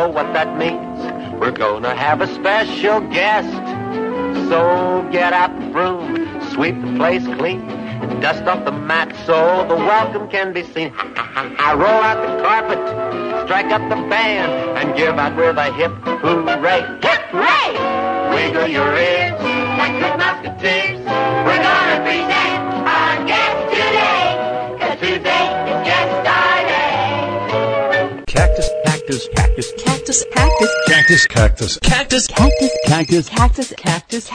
know what that means. We're gonna have a special guest. So get out the broom, sweep the place clean, and dust off the mat so the welcome can be seen. I roll out the carpet, strike up the band, and give out with a hip hooray. Hip hooray! Wiggle your ears like good musketeers. We're gonna present our guest today, 'cause today is just our day. Cactus, cactus, cactus, Cactus, cactus, cactus, cactus, cactus, cactus, cactus, cactus, cactus, cactus, cactus,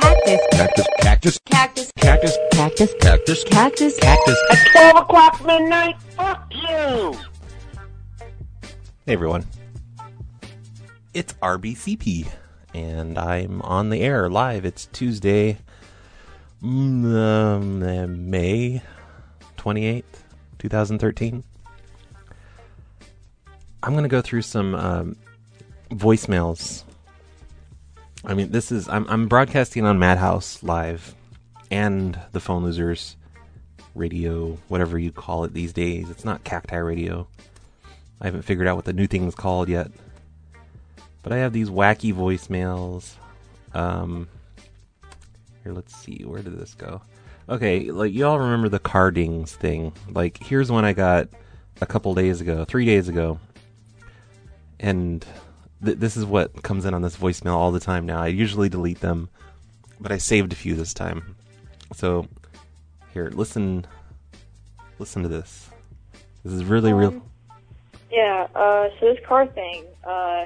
cactus, cactus, cactus, cactus, cactus, cactus. cactus. At 12 o'clock midnight, fuck you! Hey everyone. It's RBCP, and I'm on the air live. It's Tuesday, mm, um, May 28th, 2013. I'm going to go through some um, voicemails. I mean, this is, I'm, I'm broadcasting on Madhouse Live and the Phone Losers radio, whatever you call it these days. It's not Cacti Radio. I haven't figured out what the new thing is called yet. But I have these wacky voicemails. Um, here, let's see. Where did this go? Okay, like you all remember the cardings thing. Like here's one I got a couple days ago, three days ago, and th- this is what comes in on this voicemail all the time now. I usually delete them, but I saved a few this time. So here, listen, listen to this. This is really real. Um, Yeah, uh, so this car thing, uh,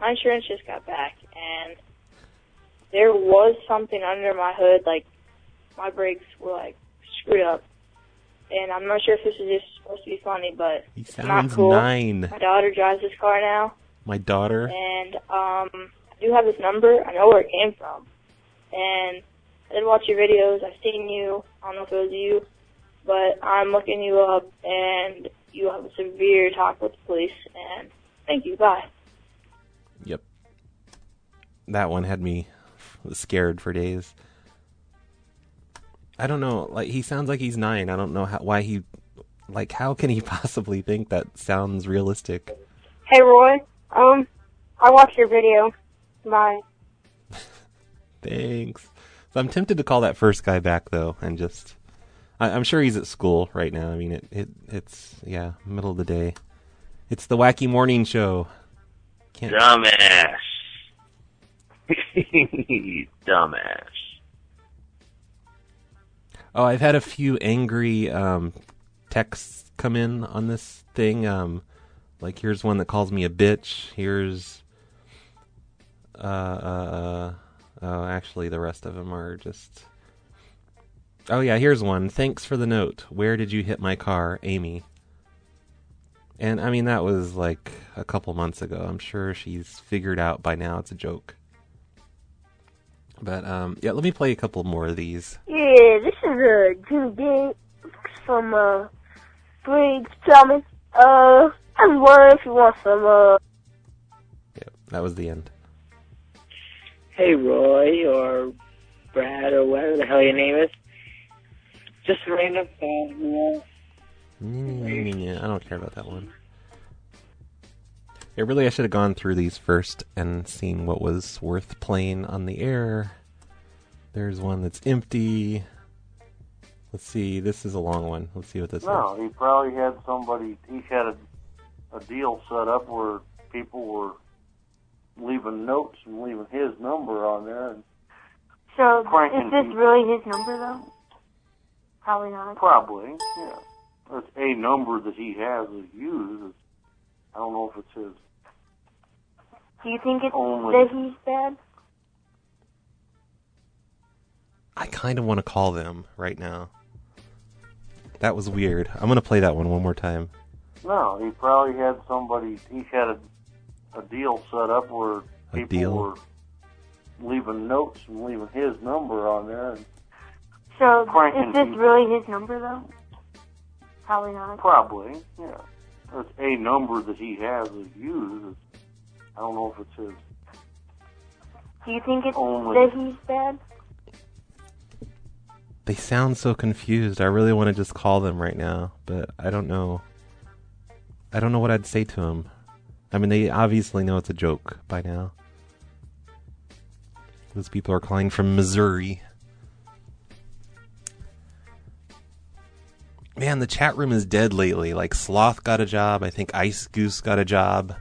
my insurance just got back, and there was something under my hood, like, my brakes were, like, screwed up. And I'm not sure if this is just supposed to be funny, but He it's not cool. nine. My daughter drives this car now, My daughter. and, um, I do have this number. I know where it came from. And I did watch your videos. I've seen you. I don't know if it was you, but I'm looking you up, and you have a severe talk with the police. And thank you. Bye. Yep. That one had me scared for days. I don't know. Like he sounds like he's nine. I don't know how, why he. Like, how can he possibly think that sounds realistic? Hey Roy, um, I watched your video. Bye. Thanks. So I'm tempted to call that first guy back though, and just. I, I'm sure he's at school right now. I mean, it, it it's yeah, middle of the day. It's the wacky morning show. Can't Dumbass. Dumbass. Oh, I've had a few angry um, texts come in on this thing. Um, like, here's one that calls me a bitch. Here's, uh, uh, uh, oh, actually, the rest of them are just. Oh yeah, here's one. Thanks for the note. Where did you hit my car, Amy? And I mean, that was like a couple months ago. I'm sure she's figured out by now it's a joke. But um, yeah, let me play a couple more of these. Yeah, this is uh Jim from uh Briggs Plumbing. Uh, I was wondering if you want some uh Yep, that was the end. Hey, Roy, or Brad, or whatever the hell your name is. Just a random fan, you. Yeah, I don't care about that one. Yeah, really, I should have gone through these first and seen what was worth playing on the air. There's one that's empty. Let's see, this is a long one. Let's see what this is. No, is. he probably had somebody. He had a, a deal set up where people were leaving notes and leaving his number on there, and So is this people. really his number though? Probably not. probably, yeah, that's a number that he has to use. I don't know if it's his. Do you think it's Only. that he's bad? I kind of want to call them right now. That was weird. I'm gonna play that one one more time. No, he probably had somebody. He had a, a deal set up where A people deal? were leaving notes and leaving his number on there, and So is this people. really his number though? Probably not. probably, yeah, that's a number that he has is used. I don't know if it's his. Do you think it's Only. that he's bad? They sound so confused. I really want to just call them right now, but I don't know. I don't know what I'd say to them. I mean, they obviously know it's a joke by now. Those people are calling from Missouri. Man, the chat room is dead lately. Like Sloth got a job. I think Ice Goose got a job.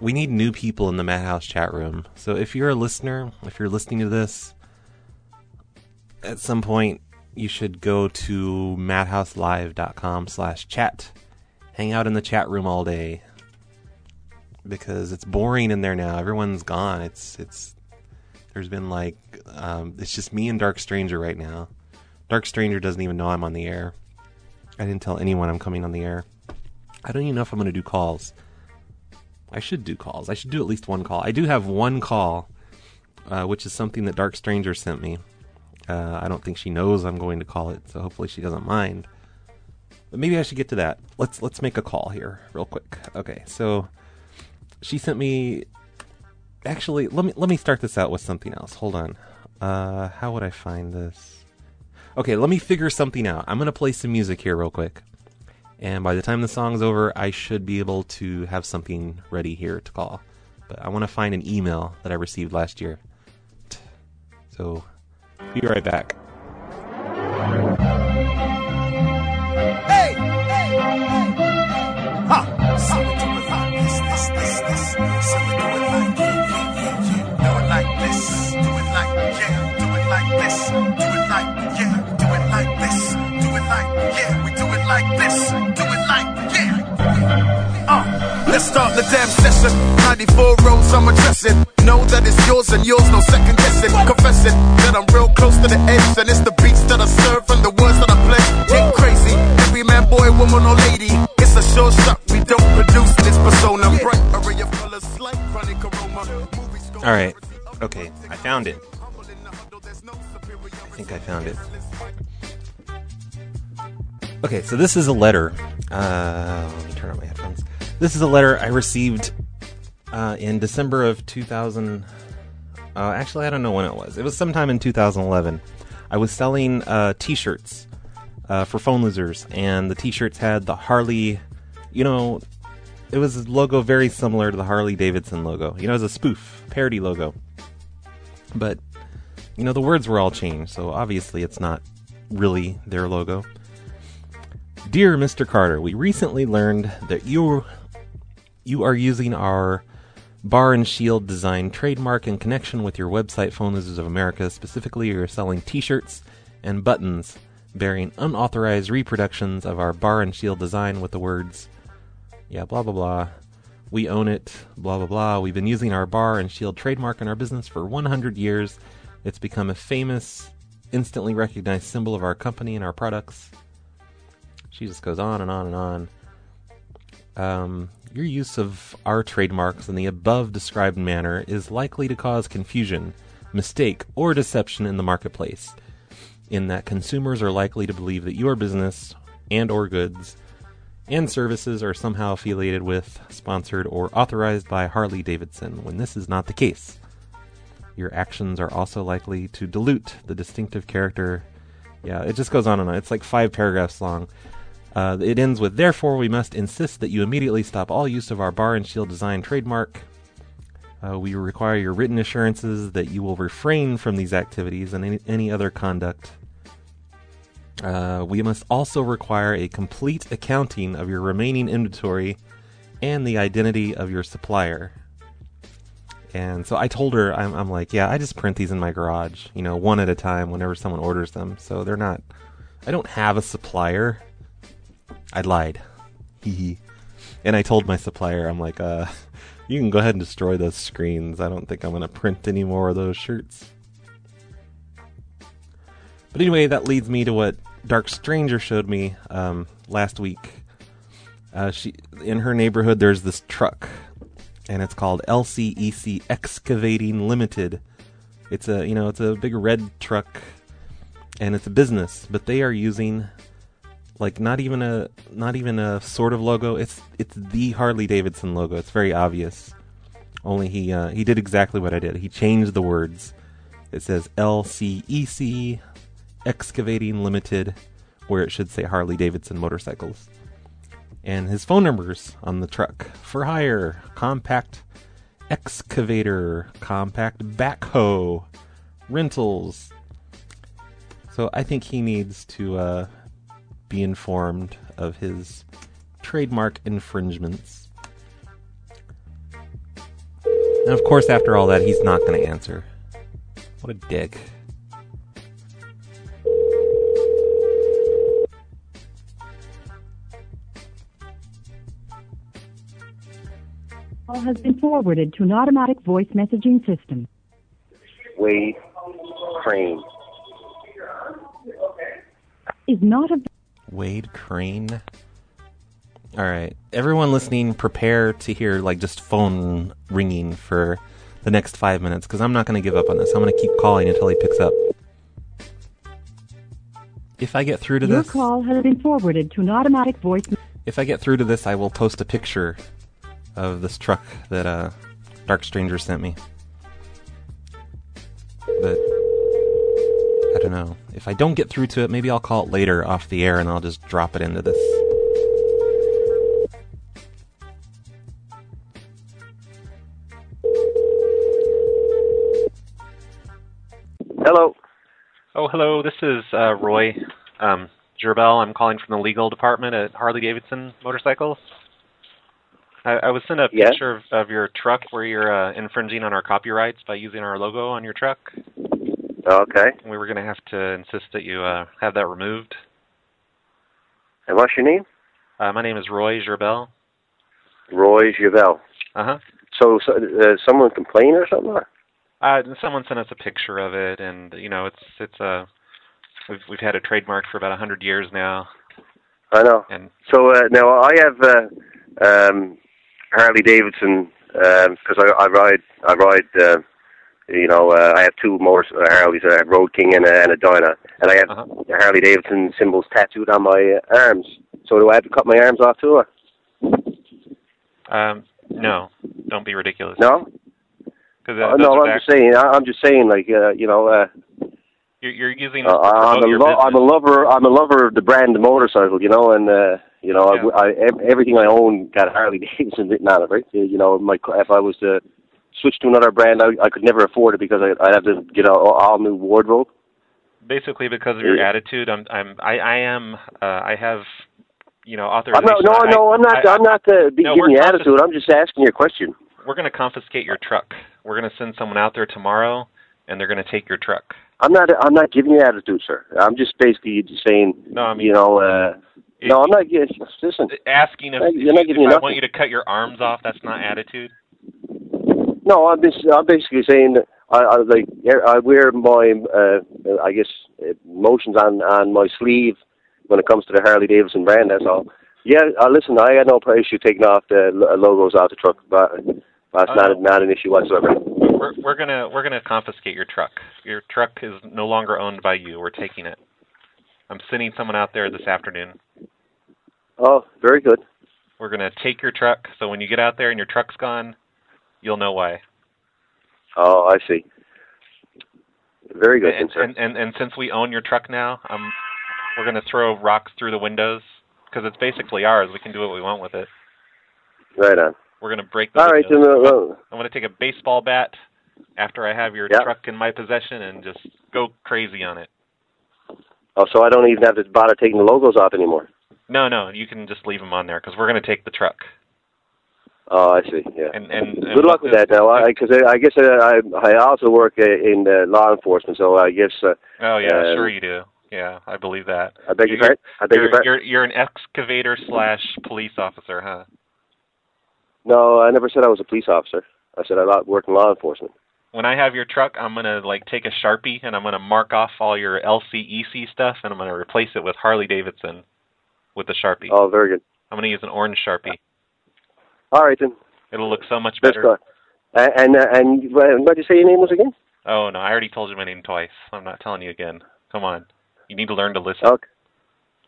We need new people in the Madhouse chat room. So if you're a listener, if you're listening to this, at some point you should go to madhouselive.com slash chat. Hang out in the chat room all day. Because it's boring in there now. Everyone's gone. It's it's there's been like um, it's just me and Dark Stranger right now. Dark Stranger doesn't even know I'm on the air. I didn't tell anyone I'm coming on the air. I don't even know if I'm going to do calls. I should do calls. I should do at least one call. I do have one call, uh, which is something that Dark Stranger sent me. Uh, I don't think she knows I'm going to call it, so hopefully she doesn't mind. Maybe I should get to that. Let's let's make a call here real quick. Okay, so she sent me. Actually, let me let me start this out with something else. Hold on. Uh, how would I find this? Okay, let me figure something out. I'm gonna play some music here real quick, and by the time the song's over, I should be able to have something ready here to call. But I want to find an email that I received last year. So, be right back. Let's start the damn session. 94 rows I'm addressing. Know that it's yours and yours, no second guessing. Confessing that I'm real close to the edge, and it's the beats that I serve and the words that I play. Get crazy, every man, boy, woman, or lady. It's a sure shot. We don't produce this persona. Bright array of colors, slight chronic aroma. All right. Okay, I found it. I think I found it. Okay, so this is a letter. Uh, let me turn on my. This is a letter I received uh, in December of 2000. Uh, actually, I don't know when it was. It was sometime in 2011. I was selling uh, T-shirts uh, for phone losers, and the T-shirts had the Harley. You know, it was a logo very similar to the Harley Davidson logo. You know, it was a spoof parody logo. But you know, the words were all changed, so obviously it's not really their logo. Dear Mr. Carter, we recently learned that you you are using our Bar and Shield design trademark in connection with your website Phone Losers of America. Specifically, you're selling t-shirts and buttons bearing unauthorized reproductions of our Bar and Shield design with the words yeah, blah blah blah. We own it, blah blah blah. We've been using our bar and shield trademark in our business for 100 years. It's become a famous, instantly recognized symbol of our company and our products. She just goes on and on and on. Um, your use of our trademarks in the above described manner is likely to cause confusion, mistake, or deception in the marketplace, in that consumers are likely to believe that your business and or goods and services are somehow affiliated with, sponsored, or authorized by Harley Davidson, when this is not the case. Your actions are also likely to dilute the distinctive character. Yeah, it just goes on and on. It's like five paragraphs long. Uh, it ends with, therefore, we must insist that you immediately stop all use of our bar and shield design trademark. Uh, we require your written assurances that you will refrain from these activities and any, any other conduct uh, we must also require a complete accounting of your remaining inventory and the identity of your supplier. And so I told her, I'm, I'm, like, yeah, I just print these in my garage, you know, one at a time whenever someone orders them. So they're not, I don't have a supplier. I lied. Hee. And I told my supplier, I'm like, uh, you can go ahead and destroy those screens. I don't think I'm going to print any more of those shirts. But anyway, that leads me to what Dark Stranger showed me um, last week. Uh, she in her neighborhood, there's this truck, and it's called LCEC Excavating Limited. It's a you know it's a big red truck, and it's a business, but they are using like not even a not even a sort of logo. It's it's the Harley Davidson logo. It's very obvious. Only he uh, he did exactly what I did. He changed the words. It says LCEC Excavating Limited, where it should say Harley Davidson Motorcycles. And his phone numbers on the truck for hire compact excavator, compact backhoe, rentals. So I think he needs to uh, be informed of his trademark infringements. And of course, after all that, he's not going to answer. What a dick. Call has been forwarded to an automatic voice messaging system. Wade Crane. Is not a Wade Crane. All right, everyone listening, prepare to hear like just phone ringing for the next five minutes because I'm not going to give up on this. I'm going to keep calling until he picks up. If I get through to your this, call has been forwarded to an automatic voice. if I get through to this, I will post a picture of this truck that uh, Dark Stranger sent me. But don't know. If I don't get through to it, maybe I'll call it later off the air and I'll just drop it into this. Hello. Oh, hello. This is uh, Roy um, Gerbel. I'm calling from the legal department at Harley Davidson Motorcycles. I, I was sent a Yeah? picture of, of your truck where you're uh, infringing on our copyrights by using our logo on your truck. Okay. We were going to have to insist that you uh, have that removed. And what's your name? Uh, my name is Roy Gerbel. Roy Gerbel. Uh huh. So, so uh, someone complained or something? Or? Uh, someone sent us a picture of it, and you know, it's it's a we've we've had a trademark for about a hundred years now. I know. And So uh, now I have uh, um, Harley Davidson because I, I ride. I ride. Uh, you know, uh, I have two more uh, Harleys. I have Road King and a, and a Dyna, and I have the Harley Davidson symbols tattooed on my uh, arms. So do I have to cut my arms off too? Or? Um, no, don't be ridiculous. No. Because Uh, no, I'm just saying. I, I'm just saying, like uh, you know. Uh, you're, you're using. Uh, I'm a lo- I'm a lover. I'm a lover of the brand motorcycle, you know, and uh, you know, I, I, everything I own got Harley Davidson written on it, right? You know, my if I was to switch to another brand, I, I could never afford it because I, I'd have to get a all new wardrobe. basically because of your Yeah. attitude. I'm I'm I, I am uh, I have you know I'm not, no, I- no, I'm not. I, I'm not be No, giving you attitude. I'm just asking you a question. We're going to confiscate your truck. We're going to send someone out there tomorrow, and they're going to take your truck. I'm not. I'm not giving you attitude, sir. I'm just basically just saying. No, I mean- you know. uh No, I'm not. yes, Listen. Asking if, if, if I want you to cut your arms off, that's not attitude. No, I'm just I'm basically saying that I, I like I wear my uh, I guess uh, emotions on on my sleeve when it comes to the Harley Davidson brand. That's all. Yeah, uh, listen, I had no issue taking off the logos off the truck, but that's Uh, not not an issue whatsoever. We're we're gonna we're gonna confiscate your truck. Your truck is no longer owned by you. We're taking it. I'm sending someone out there this afternoon. Oh, very good. We're gonna take your truck. So when you get out there and your truck's gone, you'll know why. Oh, I see. Very good, And, and and and since we own your truck now, um, we're gonna throw rocks through the windows because it's basically ours. We can do what we want with it. Right on. We're gonna break the All right, windows. then. Uh, I'm gonna take a baseball bat after I have your Yeah. truck in my possession and just go crazy on it. oh, so I don't even have to bother taking the logos off anymore. No, no, you can just leave them on there because we're gonna take the truck. Oh, I see. Yeah. And and, and Good luck with that. Now, because I, I guess uh, I I also work uh, in uh, law enforcement, so I guess. Uh, Oh yeah, uh, sure you do. Yeah, I believe that. I beg your You're- pardon. I beg your You're, pardon. you're you're an excavator slash police officer, huh? No, I never said I was a police officer. I said I work in law enforcement. When I have your truck, I'm gonna like take a sharpie and I'm gonna mark off all your LCEC stuff and I'm gonna replace it with Harley Davidson with the sharpie. Oh, very good. I'm gonna use an orange sharpie. All right then. It'll look so much That's better. good. Uh, and uh, and uh, what did you say your name was again? Oh no, I already told you my name twice. I'm not telling you again. Come on, you need to learn to listen. Okay.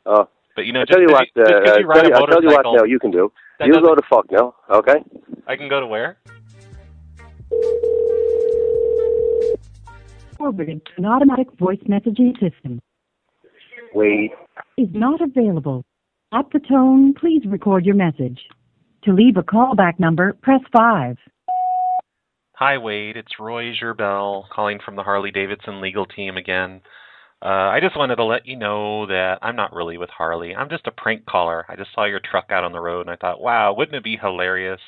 Oh. But you know, I just tell you 'cause what. you, uh, you I ride tell a you, I tell you what. motorcycle- Now you can do. You go to fuck now. Okay. I can go to where? Forwarded to an automatic voice messaging system. Wade. Is not available. At the tone, please record your message. To leave a callback number, press 5. Hi, Wade. It's Roy Gerbel calling from the Harley Davidson legal team again. Uh, I just wanted to let you know that I'm not really with Harley. I'm just a prank caller. I just saw your truck out on the road, and I thought, wow, wouldn't it be hilarious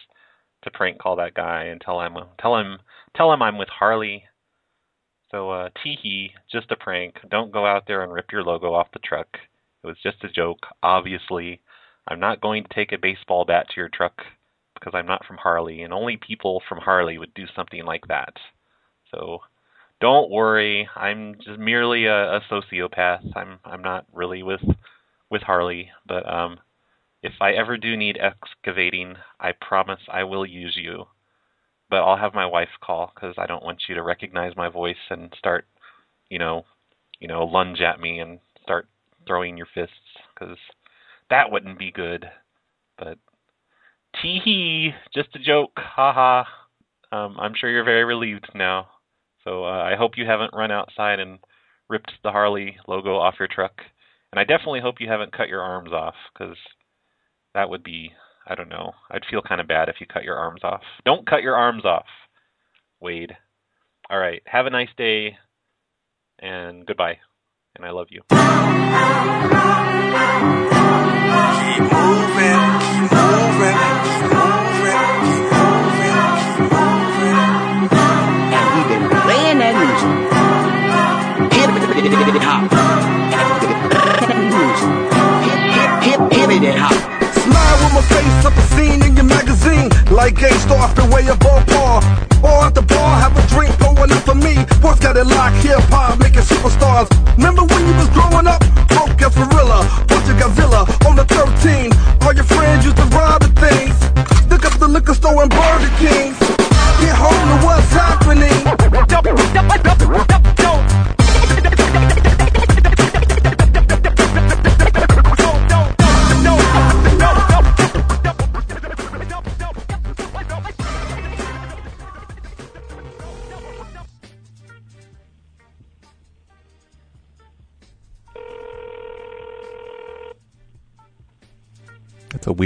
to prank call that guy and tell him, tell him, tell him I'm with Harley. So, uh, teehee, just a prank. Don't go out there and rip your logo off the truck. It was just a joke. Obviously, I'm not going to take a baseball bat to your truck because I'm not from Harley, and only people from Harley would do something like that. So don't worry, I'm just merely a, a sociopath. I'm I'm not really with with Harley, but um, if I ever do need excavating, I promise I will use you. But I'll have my wife call because I don't want you to recognize my voice and start, you know, you know, lunge at me and start throwing your fists because that wouldn't be good. But tee hee, just a joke, haha. Um, I'm sure you're very relieved now. So uh, I hope you haven't run outside and ripped the Harley logo off your truck, and I definitely hope you haven't cut your arms off because that would be I don't know. I'd feel kind of bad if you cut your arms off. Don't cut your arms off, Wade. All right. Have a nice day, and goodbye. And I love you. Keep moving, keep moving, keep moving, keep moving. And we've been playing that music. Hip, hip, hop. Hip, hip, hip, hip, hop. Smile with my face up a scene in your magazine. Like a off the way all par. Or at the bar, have a drink, pouring up for me. Boys got it locked, hip hop, making superstars. Remember when you was growing up? The 13. All your friends used to rob the things. Look up the liquor store and Burger Kings.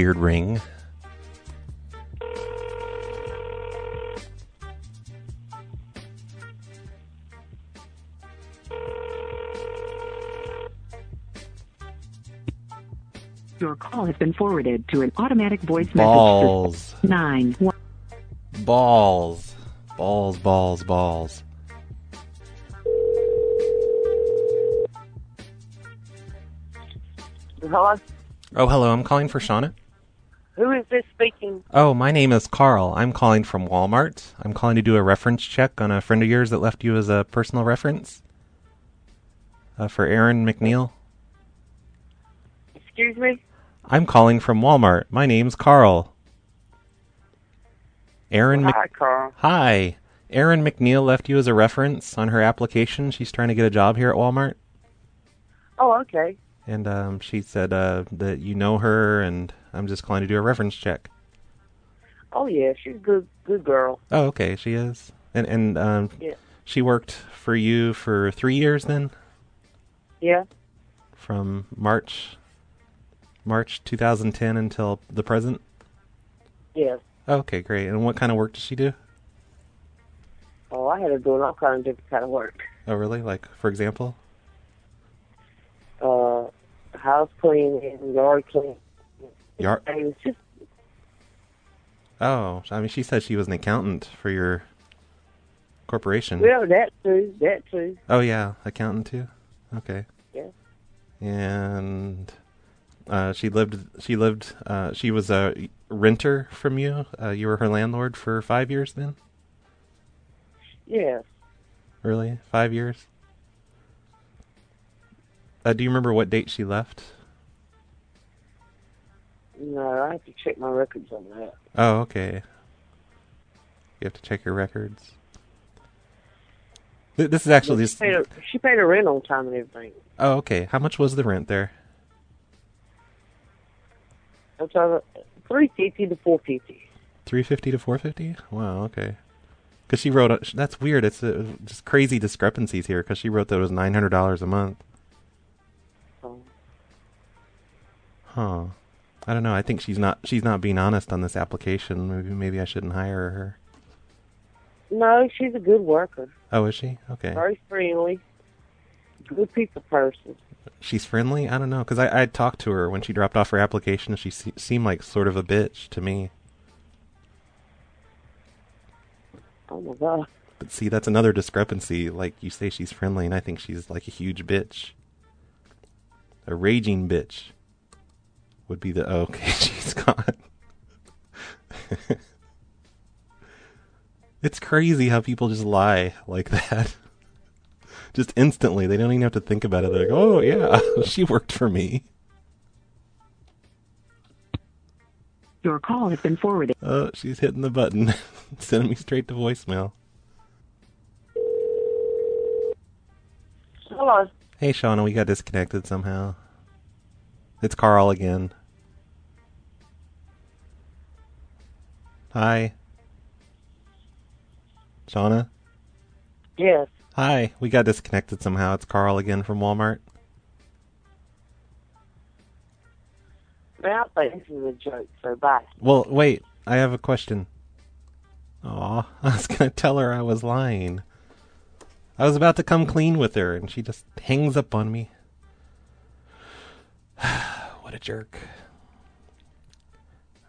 Weird ring. Your call has been forwarded to an automatic voice Balls. message system. 9 one- Balls. Balls, balls, balls. Hello? Oh, hello. I'm calling for Shauna. Who is this speaking? Oh, my name is Carl. I'm calling from Walmart. I'm calling to do a reference check on a friend of yours that left you as a personal reference. Uh, for Aaron McNeil. Excuse me? I'm calling from Walmart. My name's Carl. Aaron Mc- Hi, Carl. Hi. Aaron McNeil left you as a reference on her application. She's trying to get a job here at Walmart. Oh, okay. And um, she said uh, that you know her, and I'm just calling to do a reference check. Oh, yeah, she's a good, good girl. Oh, okay, she is. And and um, Yeah. she worked for you for three years then, Yeah? from March March 2010 until the present. Yes. Okay, great. And what kind of work does she do? Oh, I had to do all kinds of different kind of work. Oh, really? Like, for example? House cleaning, yard cleaning. Yard. Was just, Oh, I mean, she said she was an accountant for your corporation. well, that too, that too. Oh yeah, accountant too. Okay. Yeah. And uh, she lived. She lived. Uh, she was a renter from you. Uh, you were her landlord for five years. Then, Yes. really, five years. Uh, do you remember what date she left? No, I have to check my records on that. Oh, okay. You have to check your records. Th- This is actually she just. paid, her, she paid her rent on time and everything. Oh, okay. How much was the rent there? I'm talking three fifty to four fifty. Three fifty to four fifty. Wow. Okay. Because she wrote. A, that's weird. It's uh just crazy discrepancies here. Because she wrote that it was nine hundred dollars a month. Huh. I don't know. I think she's not she's not being honest on this application. Maybe maybe I shouldn't hire her. No, she's a good worker. Oh, is she? Okay. Very friendly. Good people person. She's friendly. I don't know because I I talked to her when she dropped off her application. She se- seemed like sort of a bitch to me. Oh my god. But see, that's another discrepancy. Like you say, she's friendly, and I think she's like a huge bitch. A raging bitch would be the oh, okay. She's gone. it's crazy how people just lie like that. Just instantly, they don't even have to think about it. They're like, "Oh yeah, she worked for me." Your call has been forwarded. Oh, she's hitting the button, sending me straight to voicemail. Hello. Hey, Shauna, we got disconnected somehow. It's Carl again. Hi. Shauna? Yes. Hi. We got disconnected somehow. It's Carl again from Walmart. Think this is a joke, so bye. Well, wait. I have a question. Aw, I was going to tell her I was lying. I was about to come clean with her, and she just hangs up on me. what a jerk.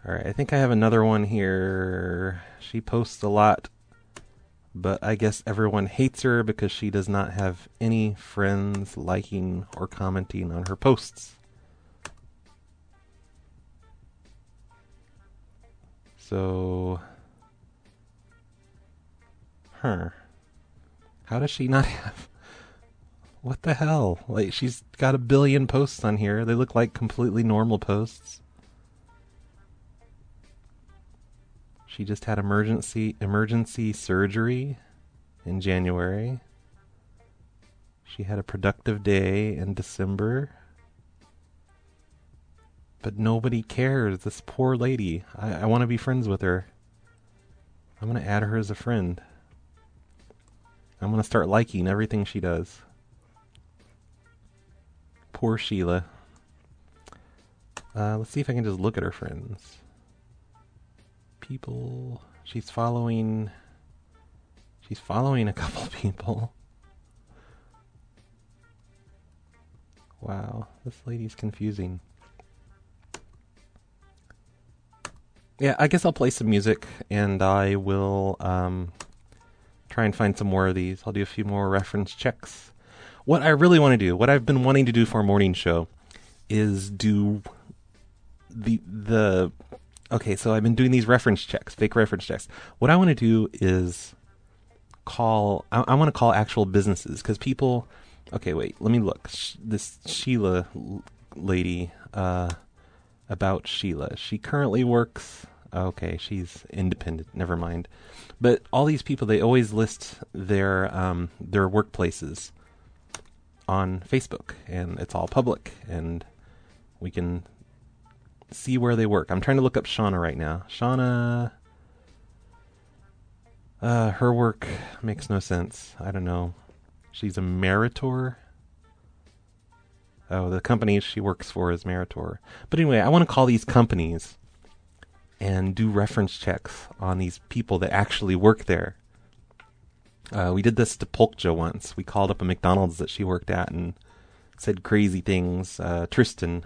Alright, I think I have another one here. She posts a lot, but I guess everyone hates her because she does not have any friends liking or commenting on her posts. So. Huh. How does she not have. What the hell? Like, she's got a billion posts on here. They look like completely normal posts. She just had emergency emergency surgery in January. She had a productive day in December. But nobody cares. This poor lady. I, I want to be friends with her. I'm going to add her as a friend. I'm going to start liking everything she does. Poor Sheila. Uh, let's see if I can just look at her friends. People. She's following. She's following a couple people. Wow, this lady's confusing. Yeah, I guess I'll play some music and I will um, try and find some more of these. I'll do a few more reference checks. What I really want to do, what I've been wanting to do for a morning show, is do the the. Okay, so I've been doing these reference checks, fake reference checks. What I want to do is call. I, I want to call actual businesses because people. Okay, wait. Let me look. Sh- this Sheila l- lady. Uh, about Sheila. She currently works. Okay, she's independent. Never mind. But all these people, they always list their um, their workplaces on Facebook, and it's all public, and we can see where they work. I'm trying to look up Shauna right now. Shauna, uh, her work makes no sense. I don't know. She's a Meritor. Oh, the company she works for is Meritor. But anyway, I want to call these companies and do reference checks on these people that actually work there. Uh, we did this to Polkja once. We called up a McDonald's that she worked at and said crazy things. Uh, Tristan,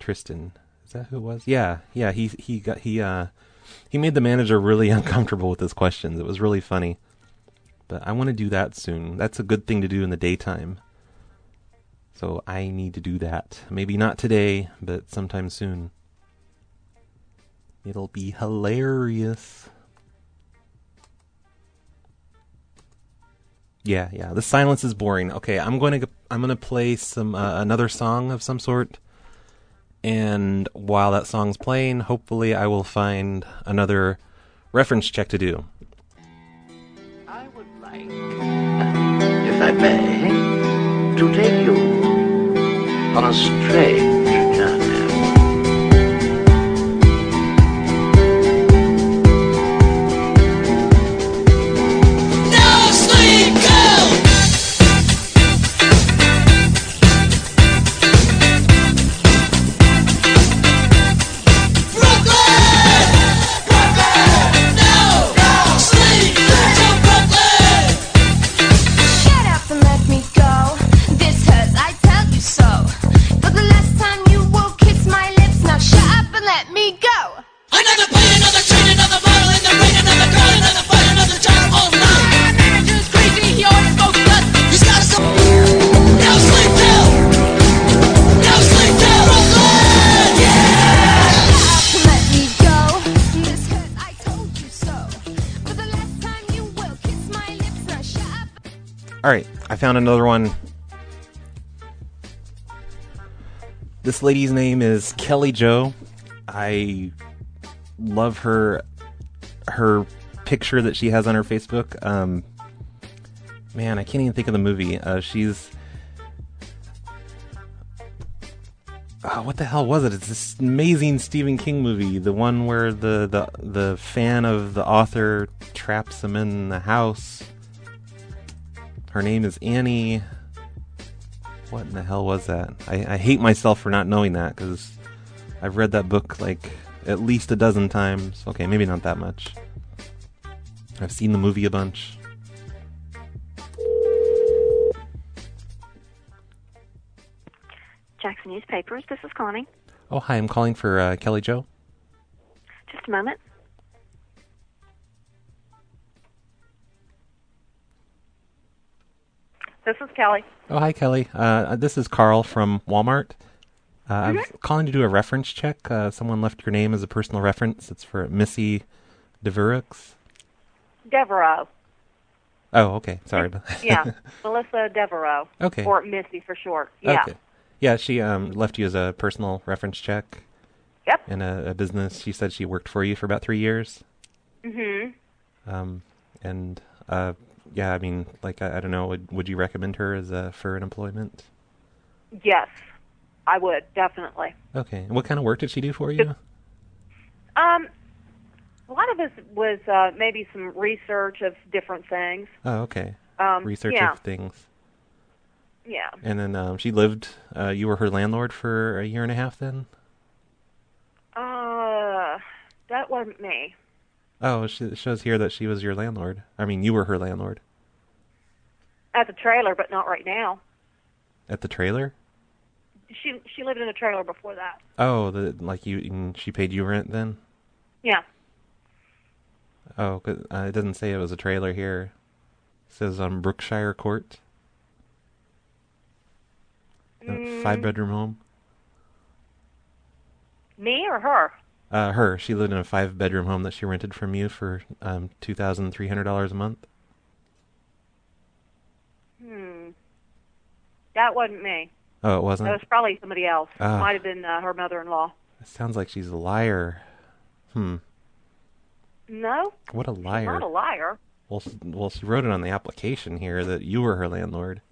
Tristan, is that who it was? Yeah, yeah. He he got he uh he made the manager really uncomfortable with his questions. It was really funny. But I want to do that soon. That's a good thing to do in the daytime. So I need to do that. Maybe not today, but sometime soon. It'll be hilarious. Yeah, yeah. The silence is boring. Okay, I'm going to I'm going to play some uh, another song of some sort. And while that song's playing, hopefully I will find another reference check to do. I would like, if I may, to take you on a strange All right, I found another one. This lady's name is Kelly Joe. I love her her picture that she has on her Facebook. Um, man, I can't even think of the movie. Uh, she's oh, what the hell was it? It's this amazing Stephen King movie, the one where the the the fan of the author traps him in the house. Her name is Annie. What in the hell was that? I, I hate myself for not knowing that because I've read that book like at least a dozen times. Okay, maybe not that much. I've seen the movie a bunch. Jackson Newspapers. This is Connie. Oh, hi, I'm calling for uh, Kelly Joe. Just a moment. This is Kelly. Oh, hi, Kelly. Uh, this is Carl from Walmart. Uh, I'm calling to do a reference check. Uh, someone left your name as a personal reference. It's for Missy DeVerux. Devereaux. Oh, okay. Sorry. Yeah, Melissa Devereaux. Okay. Or Missy for short. Yeah. Okay. Yeah, she um, left you as a personal reference check. Yep. In a, a business. She said she worked for you for about three years. Mm-hmm. Um, and uh, yeah, I mean, like, I, I don't know, would would you recommend her as a for an employment? Yes, I would definitely. Okay. What kind of work did she do for you? Um, a lot of this was uh, maybe some research of different things. Oh, okay. Um, Research yeah. of things. Yeah. And then um, she lived. Uh, you were her landlord for a year and a half. Then. Uh, that wasn't me. Oh, it sh- it shows here that she was your landlord. I mean, you were her landlord At the trailer, but not right now. at the trailer. She she lived in a trailer before that. Oh, the like you. and She paid you rent then. Yeah. Oh, uh, it doesn't say it was a trailer here. It says on Brookshire Court. A Mm. Five bedroom home. Me or her? Uh, her. She lived in a five bedroom home that she rented from you for um two thousand three hundred dollars a month. Hmm. That wasn't me. Oh, it wasn't. That was probably somebody else. Ah. Might have been uh, her mother-in-law. It sounds like she's a liar. Hmm. No, What a liar. not a liar. Well, well, she wrote it on the application here that you were her landlord.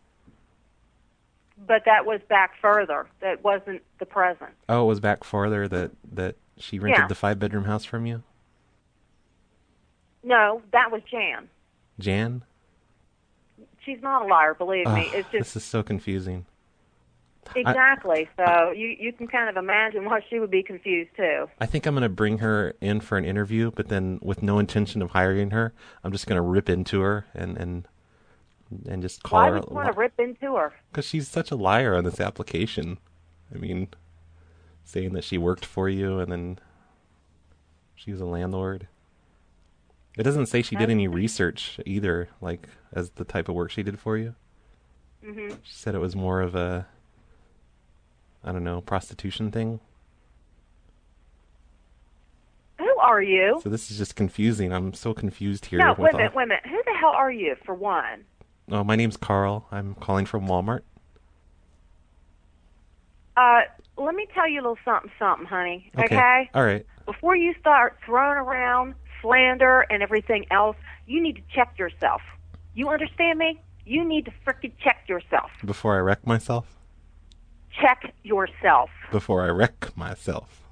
But that was back further. That wasn't the present. Oh, it was back farther that that she rented Yeah. the five bedroom house from you, No, that was Jan. Jan. She's not a liar, believe me. It's this is so confusing. exactly. so you you can kind of imagine why she would be confused too. I think I'm gonna bring her in for an interview, but then with no intention of hiring her, I'm just gonna rip into her and and and just call Why her would you want to rip into her? because she's such a liar on this application. I mean, saying that she worked for you and then she was a landlord. It doesn't say she did any research either, like as the type of work she did for you. hmm She said it was more of a, I don't know, prostitution thing. Who are you? So this is just confusing. I'm so confused here. No, wait a minute, wait a minute. Who the hell are you, for one? Oh, my name's Carl. I'm calling from Walmart. Uh, let me tell you a little something, something, honey. Okay. okay? All right. Before you start throwing around slander and everything else, you need to check yourself. You understand me? You need to frickin' check yourself. Before I wreck myself. Check yourself. Before I wreck myself.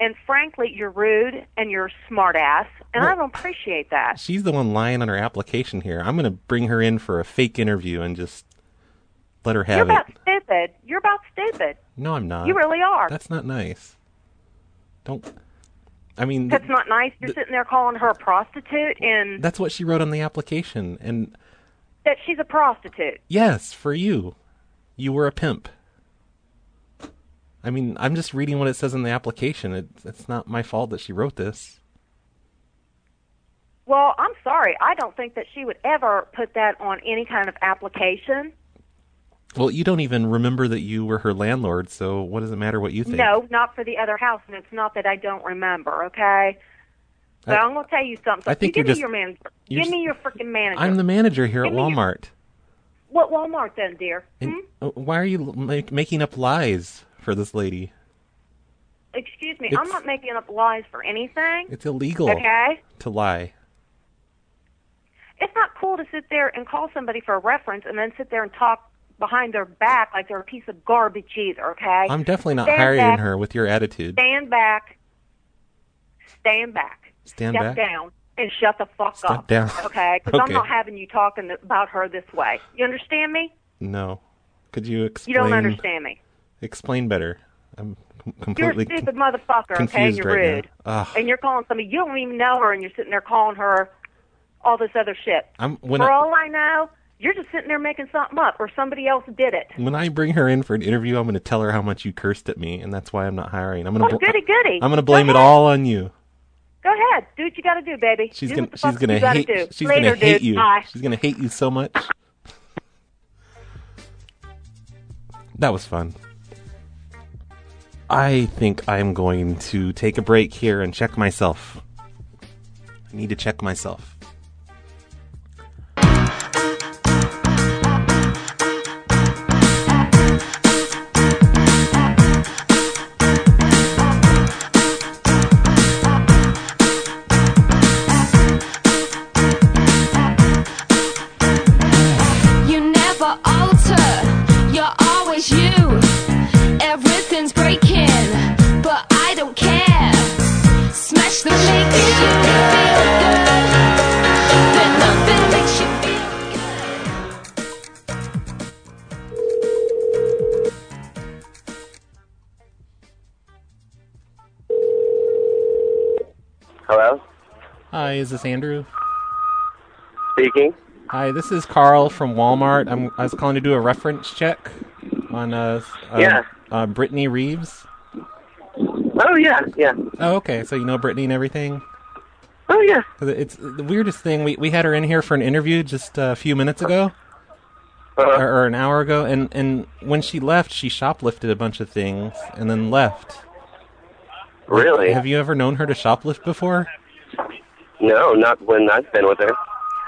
And frankly, you're rude and you're a smart ass, and I don't appreciate that. She's the one lying on her application here. I'm going to bring her in for a fake interview and just let her have You're about it. stupid. You're about stupid. No, I'm not. You really are. That's not nice. Don't. I mean, That's not nice. You're sitting there calling her a prostitute and that's what she wrote on the application. And that she's a prostitute. yes, for you. You were a pimp. I mean, I'm just reading what it says in the application. It, it's not my fault that she wrote this. Well, I'm sorry. I don't think that she would ever put that on any kind of application. Well, you don't even remember that you were her landlord, so what does it matter what you think? No, not for the other house, and it's not that I don't remember, okay? So I- I'm gonna tell you something. So I think you give you're me just- your manager. Give me your freaking manager. I'm the manager here at Give your- Walmart. What Walmart then, dear? Hmm? uh, why are you make, making up lies for this lady? Excuse me. It's- I'm not making up lies for anything. It's illegal Okay. to lie. It's not cool to sit there and call somebody for a reference and then sit there and talk behind their back like they're a piece of garbage either. Okay. I'm definitely not Stand hiring back. her with your attitude. Stand back. Stand back. Stand Step back? down and shut the fuck Step up. down. Okay? Because I'm Okay. not having you talking about her this way. You understand me? No. Could you explain? You don't understand me. Explain better. I'm com- You're a completely stupid motherfucker, okay? And you're right rude. And you're calling somebody you don't even know her, and you're sitting there calling her all this other shit. I'm when For I, all I know, you're just sitting there making something up, or somebody else did it. when I bring her in for an interview, I'm going to tell her how much you cursed at me, and that's why I'm not hiring. I'm going Oh, to goody goody. I'm going to Go blame it ahead. all on you. Go ahead, do what you got to do, baby. She's gonna what she's gonna you hate do. she's gonna hate dude. you. Bye. She's gonna hate you so much. That was fun. I think I'm going to take a break here and check myself. I need to check myself. Hi, is this Andrew? Speaking. Hi, this is Carl from Walmart. I'm, I was calling to do a reference check on uh, um, Yeah. uh Brittany Reeves. Oh, yeah, yeah. Oh, okay. So you know Brittany and everything. Oh yeah. It's the weirdest thing. We we had her in here for an interview just a few minutes ago, Uh-huh. or, or an hour ago, and and when she left, she shoplifted a bunch of things and then left. Really? Have you ever known her to shoplift before? No, not when I've been with her.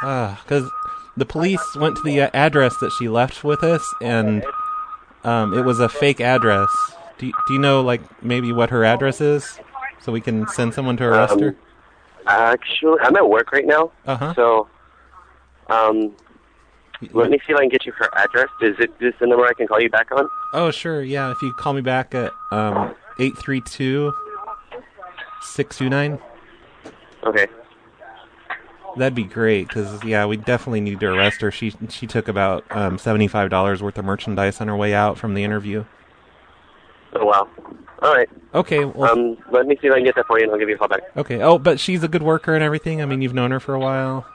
Ah, Because the police went to the uh, address that she left with us, and um, it was a fake address. Do you, do you know like maybe what her address is, so we can send someone to arrest Um, her? Actually, I'm at work right now. Uh-huh. So, um, let me see if I can get you her address. Is it this the number I can call you back on? Oh, sure. Yeah, if you call me back at um eight three two six two nine, Okay. That'd be great. Because yeah, we definitely need to arrest her. She she took about um seventy five dollars worth of merchandise on her way out from the interview. Oh wow. All right. Okay. Well, Um, let me see if I can get that for you, and I'll give you a call back. okay. Oh, but she's a good worker and everything. I mean, you've known her for a while.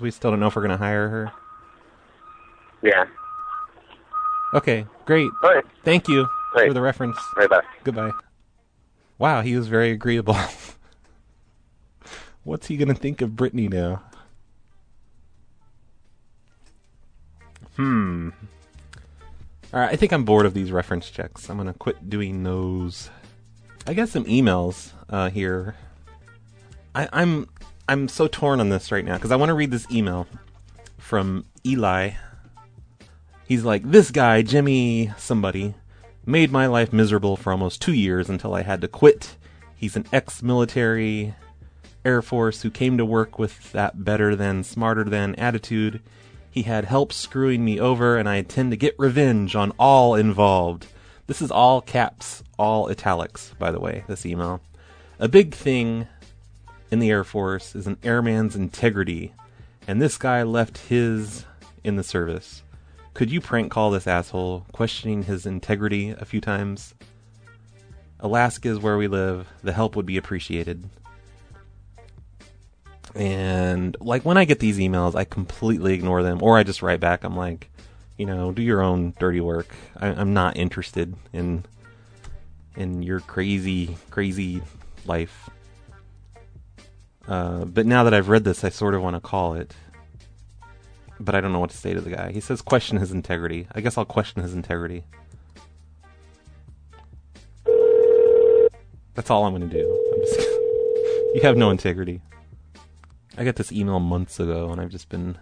We still don't know if we're gonna hire her. Yeah. Okay, great. All right. Thank you All right. for the reference. All right. Bye. Goodbye. Wow, he was very agreeable. What's he gonna think of Brittany now? Hmm. All right, I think I'm bored of these reference checks. I'm gonna quit doing those. I got some emails uh, here. I, I'm I'm so torn on this right now because I want to read this email from Eli. He's like, this guy, Jimmy, somebody, made my life miserable for almost two years until I had to quit. He's an ex-military Air Force who came to work with that better than, smarter than attitude. He had help screwing me over, and I intend to get revenge on all involved. This is all caps, all italics, by the way, this email. A big thing in the Air Force is an airman's integrity, and this guy left his in the service. Could you prank call this asshole, questioning his integrity a few times? Alaska is where we live. The help would be appreciated. And like when I get these emails, I completely ignore them, or I just write back. I'm like, you know, do your own dirty work. I, I'm not interested in in your crazy, crazy life. Uh, but now that I've read this, I sort of want to call it. But I don't know what to say to the guy. He says question his integrity. I guess I'll question his integrity. That's all I'm going to do. Just you have no integrity. I got this email months ago, and I've just been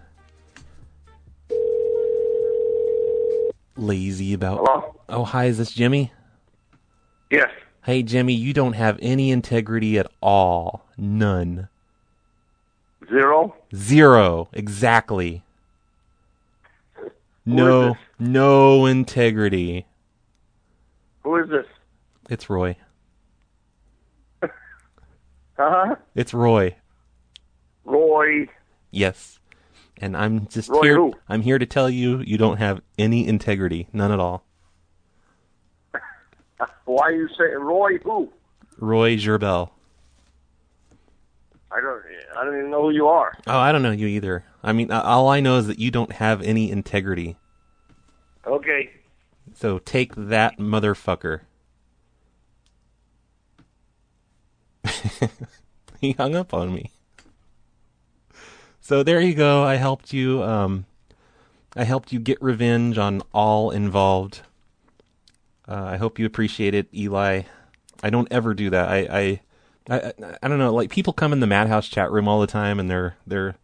lazy about. Hello? Oh, hi, is this Jimmy? Yes. Hey, Jimmy, you don't have any integrity at all. None. Zero? Zero. Exactly. Who No, no integrity. Who is this? It's Roy. Huh? It's Roy. Roy. Yes. And I'm just Roy here. who? I'm here to tell you, you don't have any integrity, none at all. Why are you saying Roy? Who? Roy Gerbel. I don't. I don't even know who you are. Oh, I don't know you either. I mean, all I know is that you don't have any integrity. Okay. So take that, motherfucker. he hung up on me. So there you go. I helped you. Um, I helped you get revenge on all involved. Uh, I hope you appreciate it, Eli. I don't ever do that. I, I, I, I don't know. Like people come in the Madhouse chat room all the time, and they're they're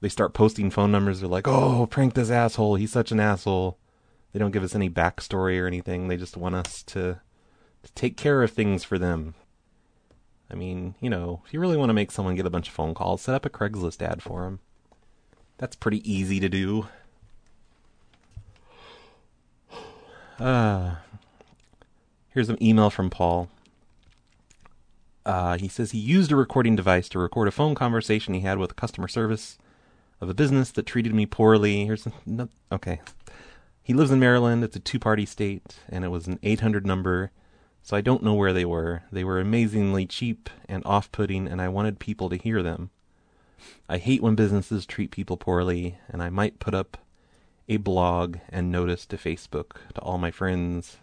they start posting phone numbers. They're like, "Oh, prank this asshole. He's such an asshole." They don't give us any backstory or anything. They just want us to, to take care of things for them. I mean, you know, if you really want to make someone get a bunch of phone calls, set up a Craigslist ad for them. That's pretty easy to do. Uh, here's an email from Paul. Uh, he says he used a recording device to record a phone conversation he had with customer service of a business that treated me poorly. Here's no, okay. He lives in Maryland. It's a two-party state, and it was an 800 number, so I don't know where they were. They were amazingly cheap and off-putting, and I wanted people to hear them. I hate when businesses treat people poorly, and I might put up a blog and notice to Facebook to all my friends.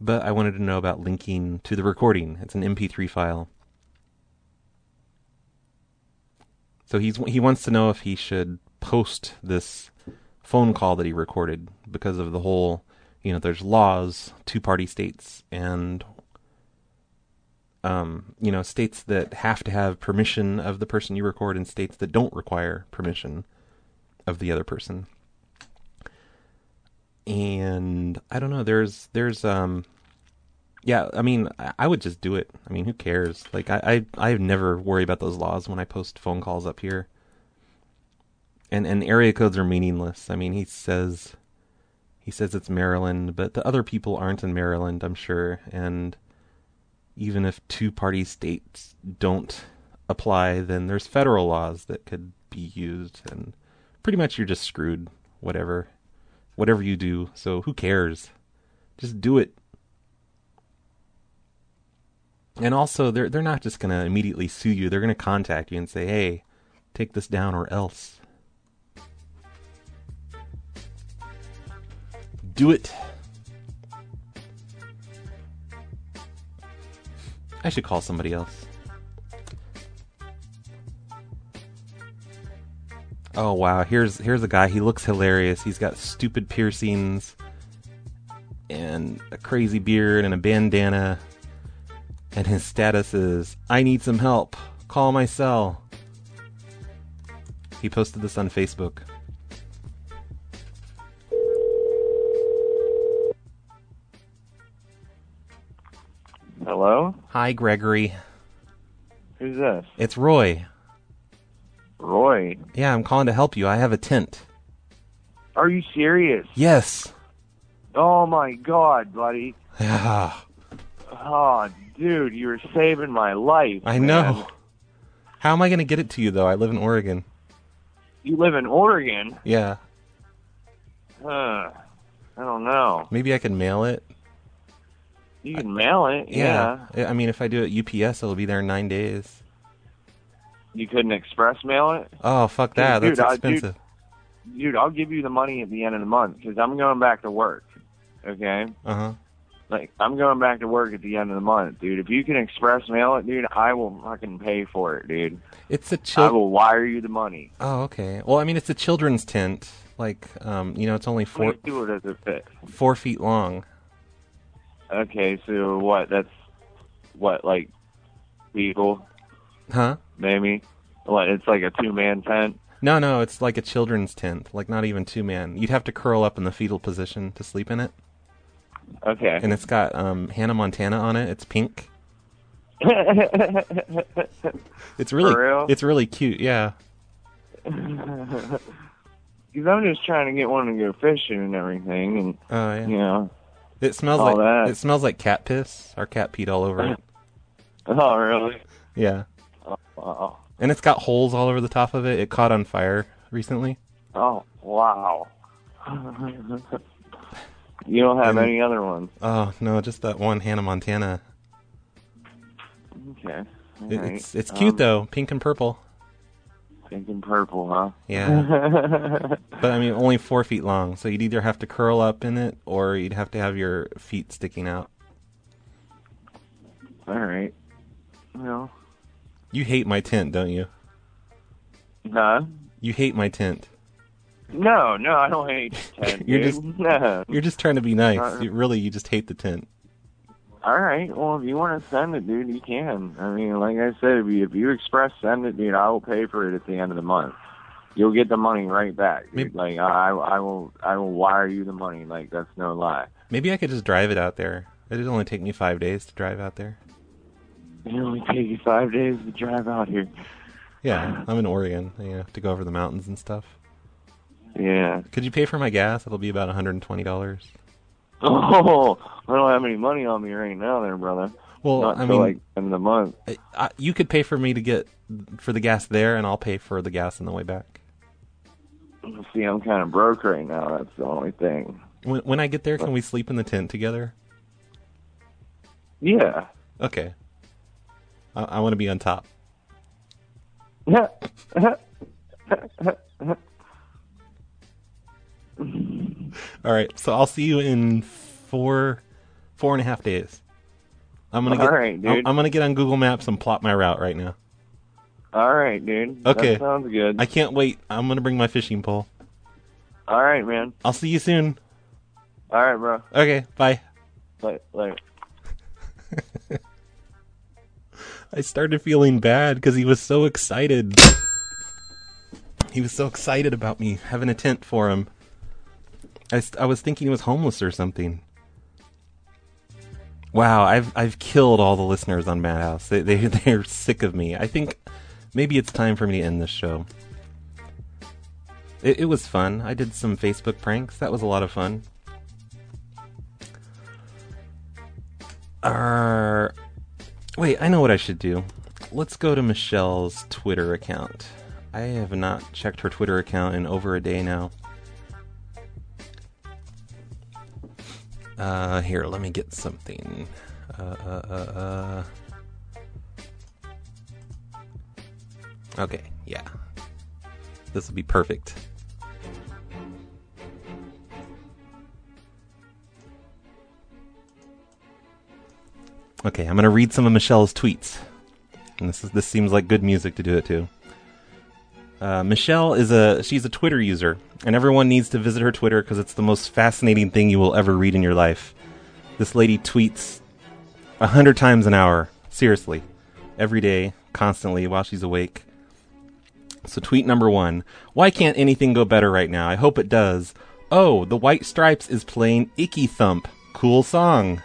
But I wanted to know about linking to the recording. It's an MP3 file. So he's he wants to know if he should post this phone call that he recorded because of the whole, you know, there's laws, two-party states and um, you know, states that have to have permission of the person you record and states that don't require permission of the other person. And I don't know, there's there's um yeah, I mean, I I would just do it. I mean, who cares? Like I I I never worry about those laws when I post phone calls up here. And and area codes are meaningless. I mean, he says he says it's Maryland, but the other people aren't in Maryland, I'm sure, and even if two party states don't apply, then there's federal laws that could be used and pretty much you're just screwed whatever whatever you do. So who cares? Just do it. And also they're they're not just to immediately sue you. They're to contact you and say, "Hey, take this down or else." Do it. I should call somebody else. Oh wow, here's here's a guy. He looks hilarious. He's got stupid piercings and a crazy beard and a bandana. And his status is I need some help. Call my cell. He posted this on Facebook. Hello? Hi Gregory. Who's this? It's Roy. Roy. Yeah, I'm calling to help you. I have a tent. Are you serious? Yes. Oh my god, buddy. Yeah. Oh, dude, you were saving my life. I man. know. How am I going to get it to you though? I live in Oregon. You live in Oregon? Yeah. Huh. I don't know. Maybe I can mail it. You can mail it, yeah. I mean, if I do it UPS, it'll be there in nine days. You couldn't express mail it? Oh, fuck that. Dude, That's I- dude, expensive. Dude, I'll give you the money at the end of the month because I'm going back to work. Okay? Uh huh. Like, I'm going back to work at the end of the month, dude. If you can express mail it, dude, I will fucking pay for it, dude. It's a I chill. will wire you the money. Oh, okay. Well, I mean, it's a children's tent. Like, um, you know, it's only four people does it fit? four feet long. Okay, so what? That's what, like people? Huh? Maybe. What? It's like a two-man tent. No, no, it's like a children's tent, like not even two man. You'd have to curl up in the fetal position to sleep in it. Okay. And it's got um, Hannah Montana on it. It's pink. It's really, real? it's really cute. Yeah. Because I'm just trying to get one to go fishing and everything, and Oh yeah. you know. It smells all like that. it smells like cat piss. Our cat peed all over it. Oh, really? Yeah. Oh, wow. And it's got holes all over the top of it. It caught on fire recently. Oh, wow. you don't have And- any other ones? Oh no, just that one Hannah Montana. Okay. It- Alright. it's it's cute Um, though, pink and purple. Pink and purple, huh? Yeah. but I mean, only four feet long, so you'd either have to curl up in it or you'd have to have your feet sticking out. All right. Well, You hate my tent, don't you? huh? You hate my tent. No, no, I don't hate the tent, You're dude. just no. you're just trying to be nice. You, really, you just hate the tent. All right. Well, if you want to send it, dude, you can. I mean, like I said, if you, if you express send it, dude, I will pay for it at the end of the month. You'll get the money right back. Dude. Like I, I will, I will wire you the money. Like that's no lie. Maybe I could just drive it out there. It'd only take me five days to drive out there. It only take you five days to drive out here. Yeah, I'm in Oregon. You have to go over the mountains and stuff. Yeah. Could you pay for my gas? It'll be about $120. Oh, I don't have any money on me right now, there, brother. Well, Not I mean- like end of the month. I, I, you could pay for me to get for the gas there, and I'll pay for the gas on the way back. See, I'm kind of broke right now. That's the only thing. When when I get there, can we sleep in the tent together? Yeah. Okay. I, I want to be on top. All right, so I'll see you in four, four and a half days. I'm gonna get. All right, dude. I'm, I'm gonna get on Google Maps and plot my route right now. All right, dude. Okay. That sounds good. I can't wait. I'm gonna bring my fishing pole. All right, man. I'll see you soon. All right, bro. Okay, bye. Like, like. I started feeling bad because he was so excited. He was so excited about me having a tent for him. I, I was thinking he was homeless or something. Wow, I've I've killed all the listeners on Madhouse. They they they're sick of me. I think maybe it's time for me to end this show. It, it was fun. I did some Facebook pranks. That was a lot of fun. Uh, wait, I know what I should do. Let's go to Michelle's Twitter account. I have not checked her Twitter account in over a day now. Uh, here, let me get something. Uh, uh, uh, uh. Okay, yeah. This will be perfect. Okay, I'm gonna read some of Michelle's tweets. And this is this seems like good music to do it to. Uh, Michelle is a she's a Twitter user, and everyone needs to visit her Twitter because it's the most fascinating thing you will ever read in your life. This lady tweets a hundred times an hour, seriously, every day, constantly while she's awake. So tweet number one: Why can't anything go better right now? I hope it does. Oh, the White Stripes is playing Icky Thump. Cool song.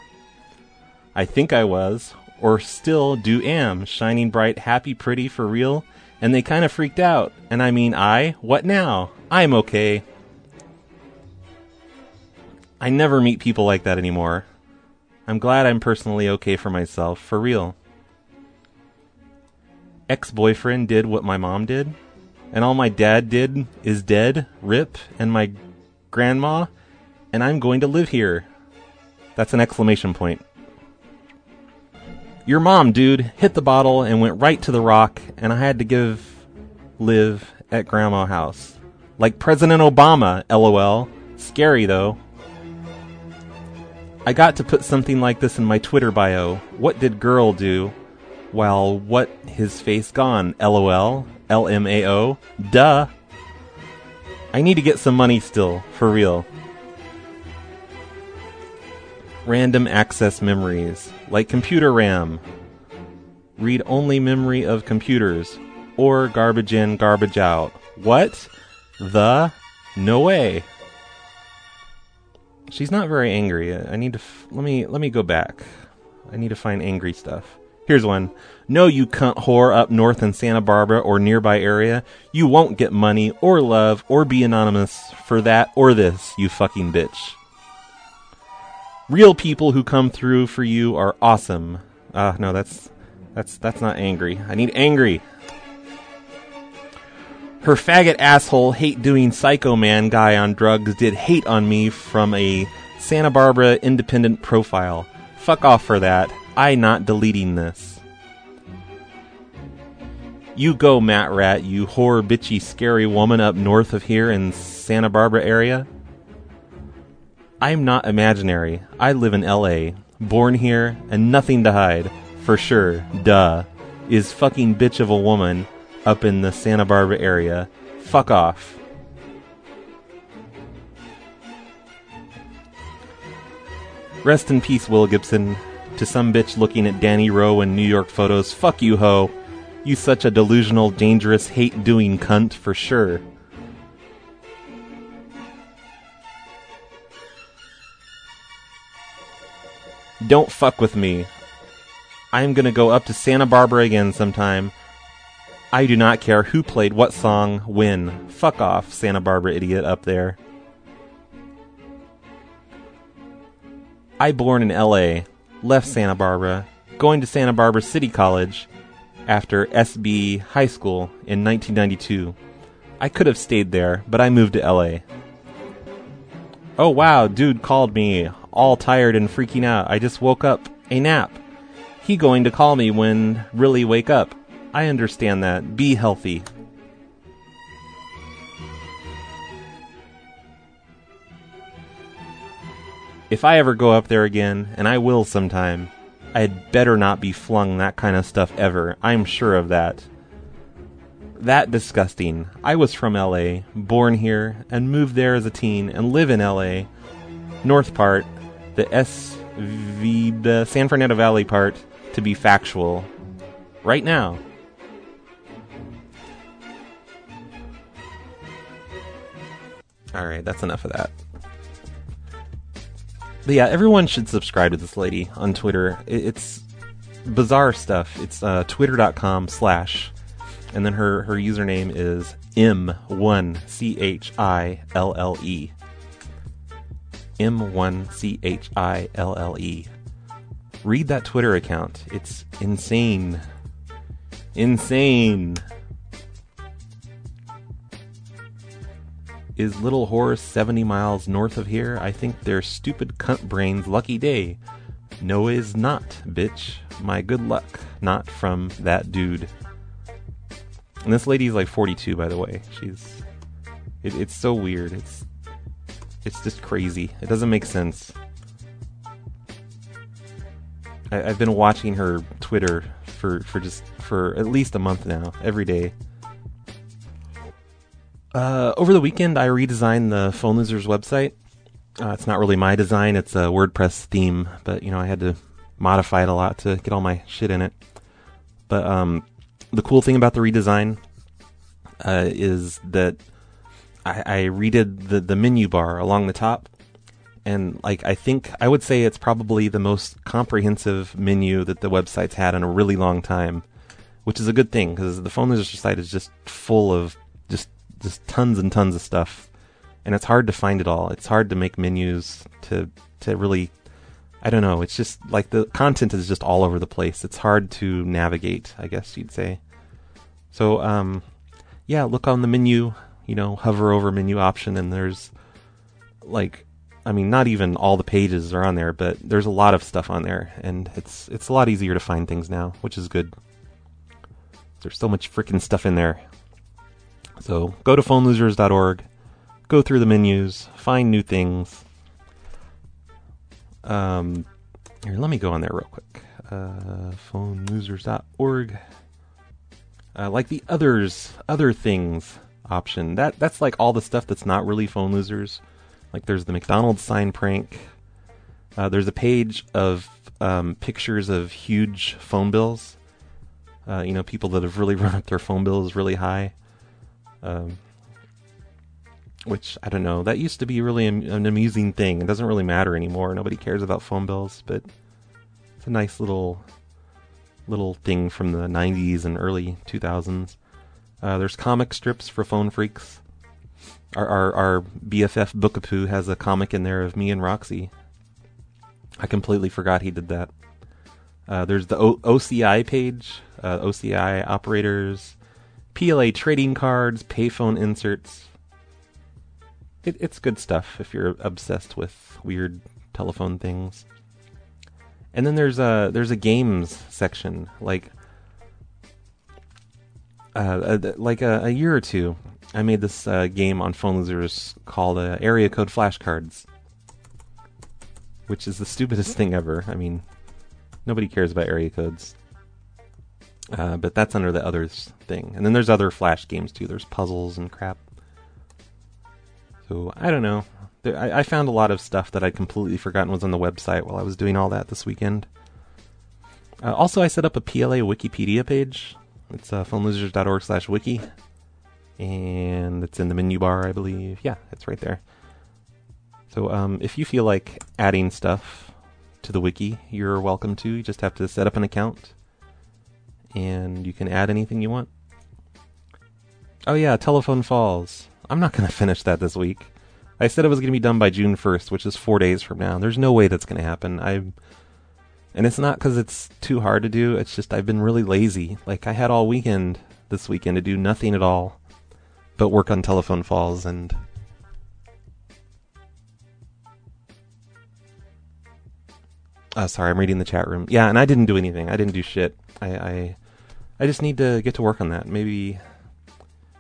I think I was, or still do am, shining bright, happy, pretty, for real, and they kind of freaked out. And I mean, I? What now? I'm okay. I never meet people like that anymore. I'm glad I'm personally okay for myself, for real. Ex boyfriend did what my mom did, and all my dad did is dead, rip, and my grandma, and I'm going to live here. That's an exclamation point. Your mom, dude, hit the bottle and went right to the rock, and I had to give live at grandma house. Like President Obama, lol. Scary though. I got to put something like this in my Twitter bio. What did girl do? Well, what his face gone, lol. LMAO. Duh. I need to get some money still, for real. Random access memories, like computer RAM. Read only memory of computers. Or garbage in, garbage out. What? The? No way. She's not very angry. I need to. F- let me let me go back. I need to find angry stuff. Here's one. No, you cunt whore up north in Santa Barbara or nearby area. You won't get money or love or be anonymous for that or this, you fucking bitch. Real people who come through for you are awesome. Ah, no, that's that's that's not angry. I need angry. Her faggot asshole hate doing psycho man guy on drugs did hate on me from a Santa Barbara independent profile. Fuck off for that. I not deleting this. You go, Matt Rat, you whore bitchy scary woman up north of here in Santa Barbara area. I'm not imaginary. I live in LA, born here, and nothing to hide. For sure, duh. Is fucking bitch of a woman up in the Santa Barbara area. Fuck off. Rest in peace, Will Gibson. To some bitch looking at Danny Rowe in New York photos, fuck you, ho. You such a delusional, dangerous, hate doing cunt for sure. Don't fuck with me. I'm gonna go up to Santa Barbara again sometime. I do not care who played what song when. Fuck off, Santa Barbara idiot up there. I born in LA, left Santa Barbara, going to Santa Barbara City College after SB High School in 1992. I could have stayed there, but I moved to LA. Oh wow, dude called me, all tired and freaking out. I just woke up. A nap. He going to call me when really wake up. I understand that. Be healthy. If I ever go up there again, and I will sometime, I'd better not be flung that kind of stuff ever. I'm sure of that. That disgusting. I was from LA, born here, and moved there as a teen, and live in LA. North part, the SV, the San Fernando Valley part, to be factual. Right now. Alright, that's enough of that. But yeah, everyone should subscribe to this lady on Twitter. It's bizarre stuff. It's uh, twitter.com slash, and then her, her username is M1CHILLE. M1CHILLE. Read that Twitter account. It's insane. Insane. Is Little Horse 70 miles north of here? I think they're stupid cunt brains lucky day. No, is not, bitch. My good luck. Not from that dude. And this lady's like 42, by the way. She's. It, it's so weird. It's. It's just crazy. It doesn't make sense. I, I've been watching her Twitter for, for just for at least a month now, every day. Uh, over the weekend, I redesigned the Phone Losers website. Uh, it's not really my design; it's a WordPress theme, but you know I had to modify it a lot to get all my shit in it. But um, the cool thing about the redesign uh, is that I, I redid the the menu bar along the top, and like I think I would say it's probably the most comprehensive menu that the website's had in a really long time, which is a good thing because the Phone Losers site is just full of just just tons and tons of stuff, and it's hard to find it all. It's hard to make menus to to really. I don't know. It's just like the content is just all over the place. It's hard to navigate, I guess you'd say. So, um, yeah, look on the menu. You know, hover over menu option, and there's like, I mean, not even all the pages are on there, but there's a lot of stuff on there, and it's it's a lot easier to find things now, which is good. There's so much freaking stuff in there. So go to phonelosers.org, go through the menus, find new things. Um, here, let me go on there real quick. Uh, phonelosers.org. Uh, like the others, other things option. That that's like all the stuff that's not really phone losers. Like there's the McDonald's sign prank. Uh, there's a page of um, pictures of huge phone bills. Uh, you know, people that have really run up their phone bills really high. Um, which I don't know. That used to be really an amusing thing. It doesn't really matter anymore. Nobody cares about phone bills, but it's a nice little little thing from the 90s and early 2000s. Uh, there's comic strips for phone freaks. Our, our our BFF Bookapoo has a comic in there of me and Roxy. I completely forgot he did that. Uh, there's the o- OCI page, uh, OCI operators, PLA trading cards, payphone inserts. It, it's good stuff if you're obsessed with weird telephone things. And then there's a there's a games section like uh, uh, like a, a year or two. I made this uh, game on Phone Losers called uh, Area Code Flashcards, which is the stupidest thing ever. I mean, nobody cares about area codes. Uh, but that's under the others thing. And then there's other Flash games too. There's puzzles and crap. So I don't know. There, I, I found a lot of stuff that I'd completely forgotten was on the website while I was doing all that this weekend. Uh, also, I set up a PLA Wikipedia page. It's uh, phonelosers.org slash wiki. And it's in the menu bar, I believe. Yeah, it's right there. So um, if you feel like adding stuff to the wiki, you're welcome to. You just have to set up an account. And you can add anything you want. Oh yeah, Telephone Falls. I'm not going to finish that this week. I said it was going to be done by June 1st, which is four days from now. There's no way that's going to happen. I, and it's not because it's too hard to do. It's just I've been really lazy. Like I had all weekend this weekend to do nothing at all, but work on Telephone Falls and. Uh, sorry, I'm reading the chat room. Yeah, and I didn't do anything. I didn't do shit. I, I, I just need to get to work on that. Maybe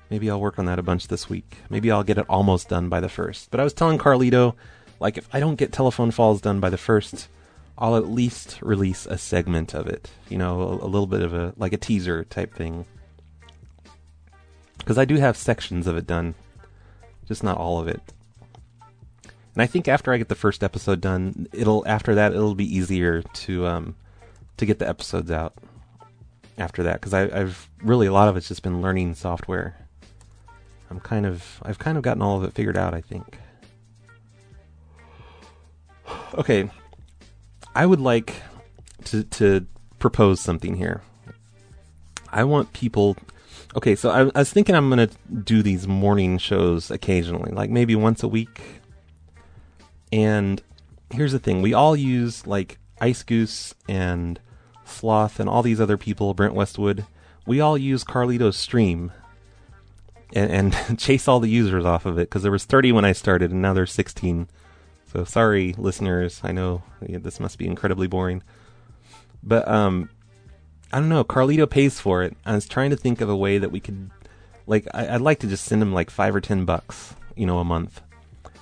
Maybe I'll work on that a bunch this week. Maybe I'll get it almost done by the first. But I was telling Carlito, like, if I don't get Telephone Falls done by the first, I'll at least release a segment of it. You know, a, a little bit of a, like a teaser type thing. Because I do have sections of it done, just not all of it. And I think after I get the first episode done, it'll, after that, it'll be easier to, um, to get the episodes out after that. Because I've really, a lot of it's just been learning software. I'm kind of I've kind of gotten all of it figured out, I think. Okay. I would like to to propose something here. I want people Okay, so I, I was thinking I'm going to do these morning shows occasionally, like maybe once a week. And here's the thing, we all use like Ice Goose and Sloth and all these other people, Brent Westwood. We all use Carlito's stream and, and chase all the users off of it because there was 30 when I started and now there's 16. So sorry, listeners. I know this must be incredibly boring, but um, I don't know. Carlito pays for it. I was trying to think of a way that we could, like, I, would like to just send him like five or ten bucks, you know, a month,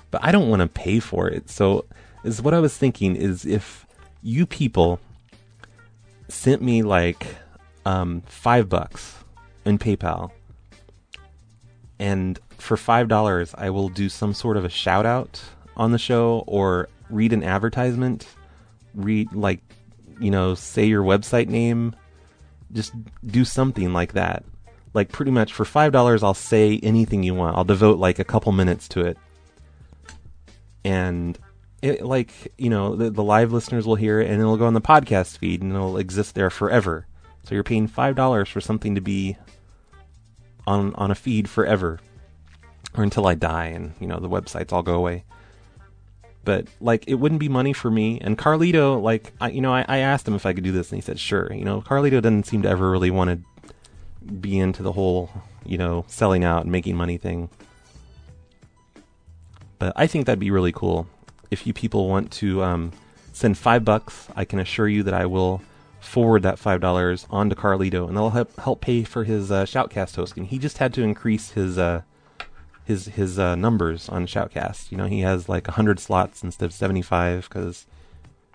but I don't want to pay for it. So is what I was thinking is if you people sent me like um, five bucks in PayPal and for five dollars I will do some sort of a shout out on the show or read an advertisement, read like you know, say your website name, just do something like that. Like pretty much for five dollars I'll say anything you want. I'll devote like a couple minutes to it. And it like, you know, the, the live listeners will hear it and it'll go on the podcast feed and it'll exist there forever. So you're paying five dollars for something to be on on a feed forever or until I die and you know the websites all go away. But like it wouldn't be money for me. And Carlito, like I, you know, I, I asked him if I could do this, and he said sure. You know, Carlito doesn't seem to ever really want to be into the whole you know selling out and making money thing. But I think that'd be really cool. If you people want to um, send five bucks, I can assure you that I will forward that five dollars onto Carlito, and they'll help help pay for his uh, Shoutcast hosting. He just had to increase his uh, his his uh, numbers on Shoutcast. You know, he has like hundred slots instead of seventy five because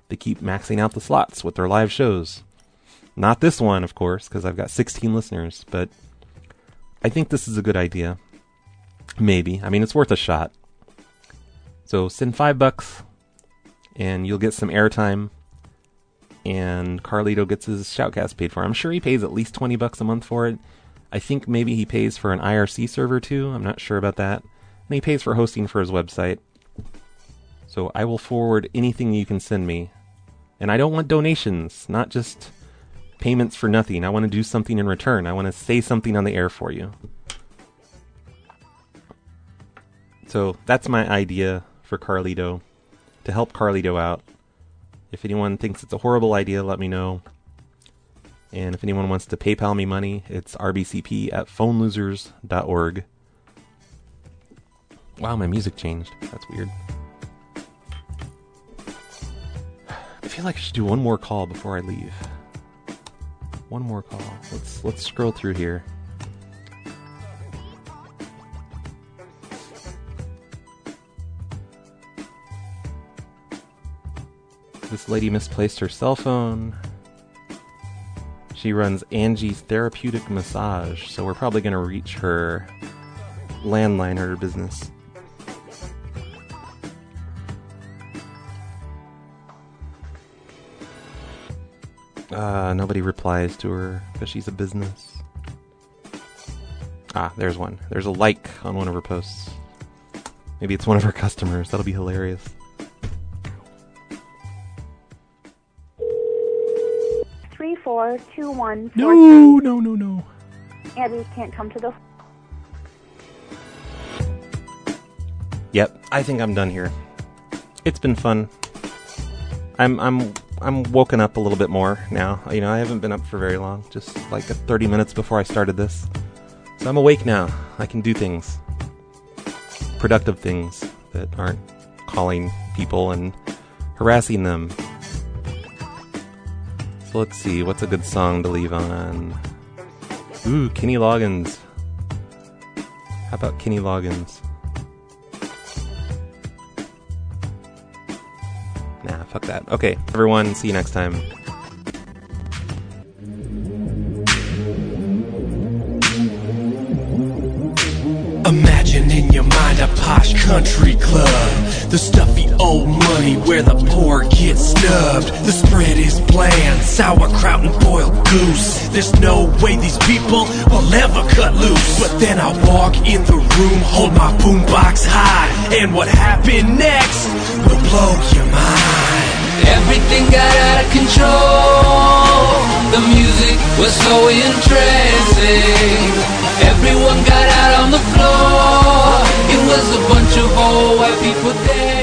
they keep maxing out the slots with their live shows. Not this one, of course, because I've got sixteen listeners. But I think this is a good idea. Maybe. I mean, it's worth a shot. So send five bucks, and you'll get some airtime and Carlito gets his shoutcast paid for. I'm sure he pays at least 20 bucks a month for it. I think maybe he pays for an IRC server too. I'm not sure about that. And he pays for hosting for his website. So I will forward anything you can send me. And I don't want donations, not just payments for nothing. I want to do something in return. I want to say something on the air for you. So that's my idea for Carlito to help Carlito out. If anyone thinks it's a horrible idea, let me know. And if anyone wants to PayPal me money, it's rbcp at phonelosers.org. Wow, my music changed. That's weird. I feel like I should do one more call before I leave. One more call. Let's let's scroll through here. This lady misplaced her cell phone. She runs Angie's Therapeutic Massage, so we're probably going to reach her landline, her business. Uh, nobody replies to her because she's a business. Ah, there's one. There's a like on one of her posts. Maybe it's one of her customers. That'll be hilarious. Four two one No, four three. no, no, no. Abby can't come to the. Yep, I think I'm done here. It's been fun. I'm I'm I'm woken up a little bit more now. You know, I haven't been up for very long, just like 30 minutes before I started this. So I'm awake now. I can do things. Productive things that aren't calling people and harassing them. Let's see, what's a good song to leave on? Ooh, Kenny Loggins. How about Kenny Loggins? Nah, fuck that. Okay, everyone, see you next time. Imagine in your mind a posh country. The stuffy old money where the poor get snubbed. The spread is bland, sauerkraut and boiled goose. There's no way these people will ever cut loose. But then I walk in the room, hold my boombox high. And what happened next will blow your mind. Everything got out of control. The music was so interesting. Every was a bunch of old white people there.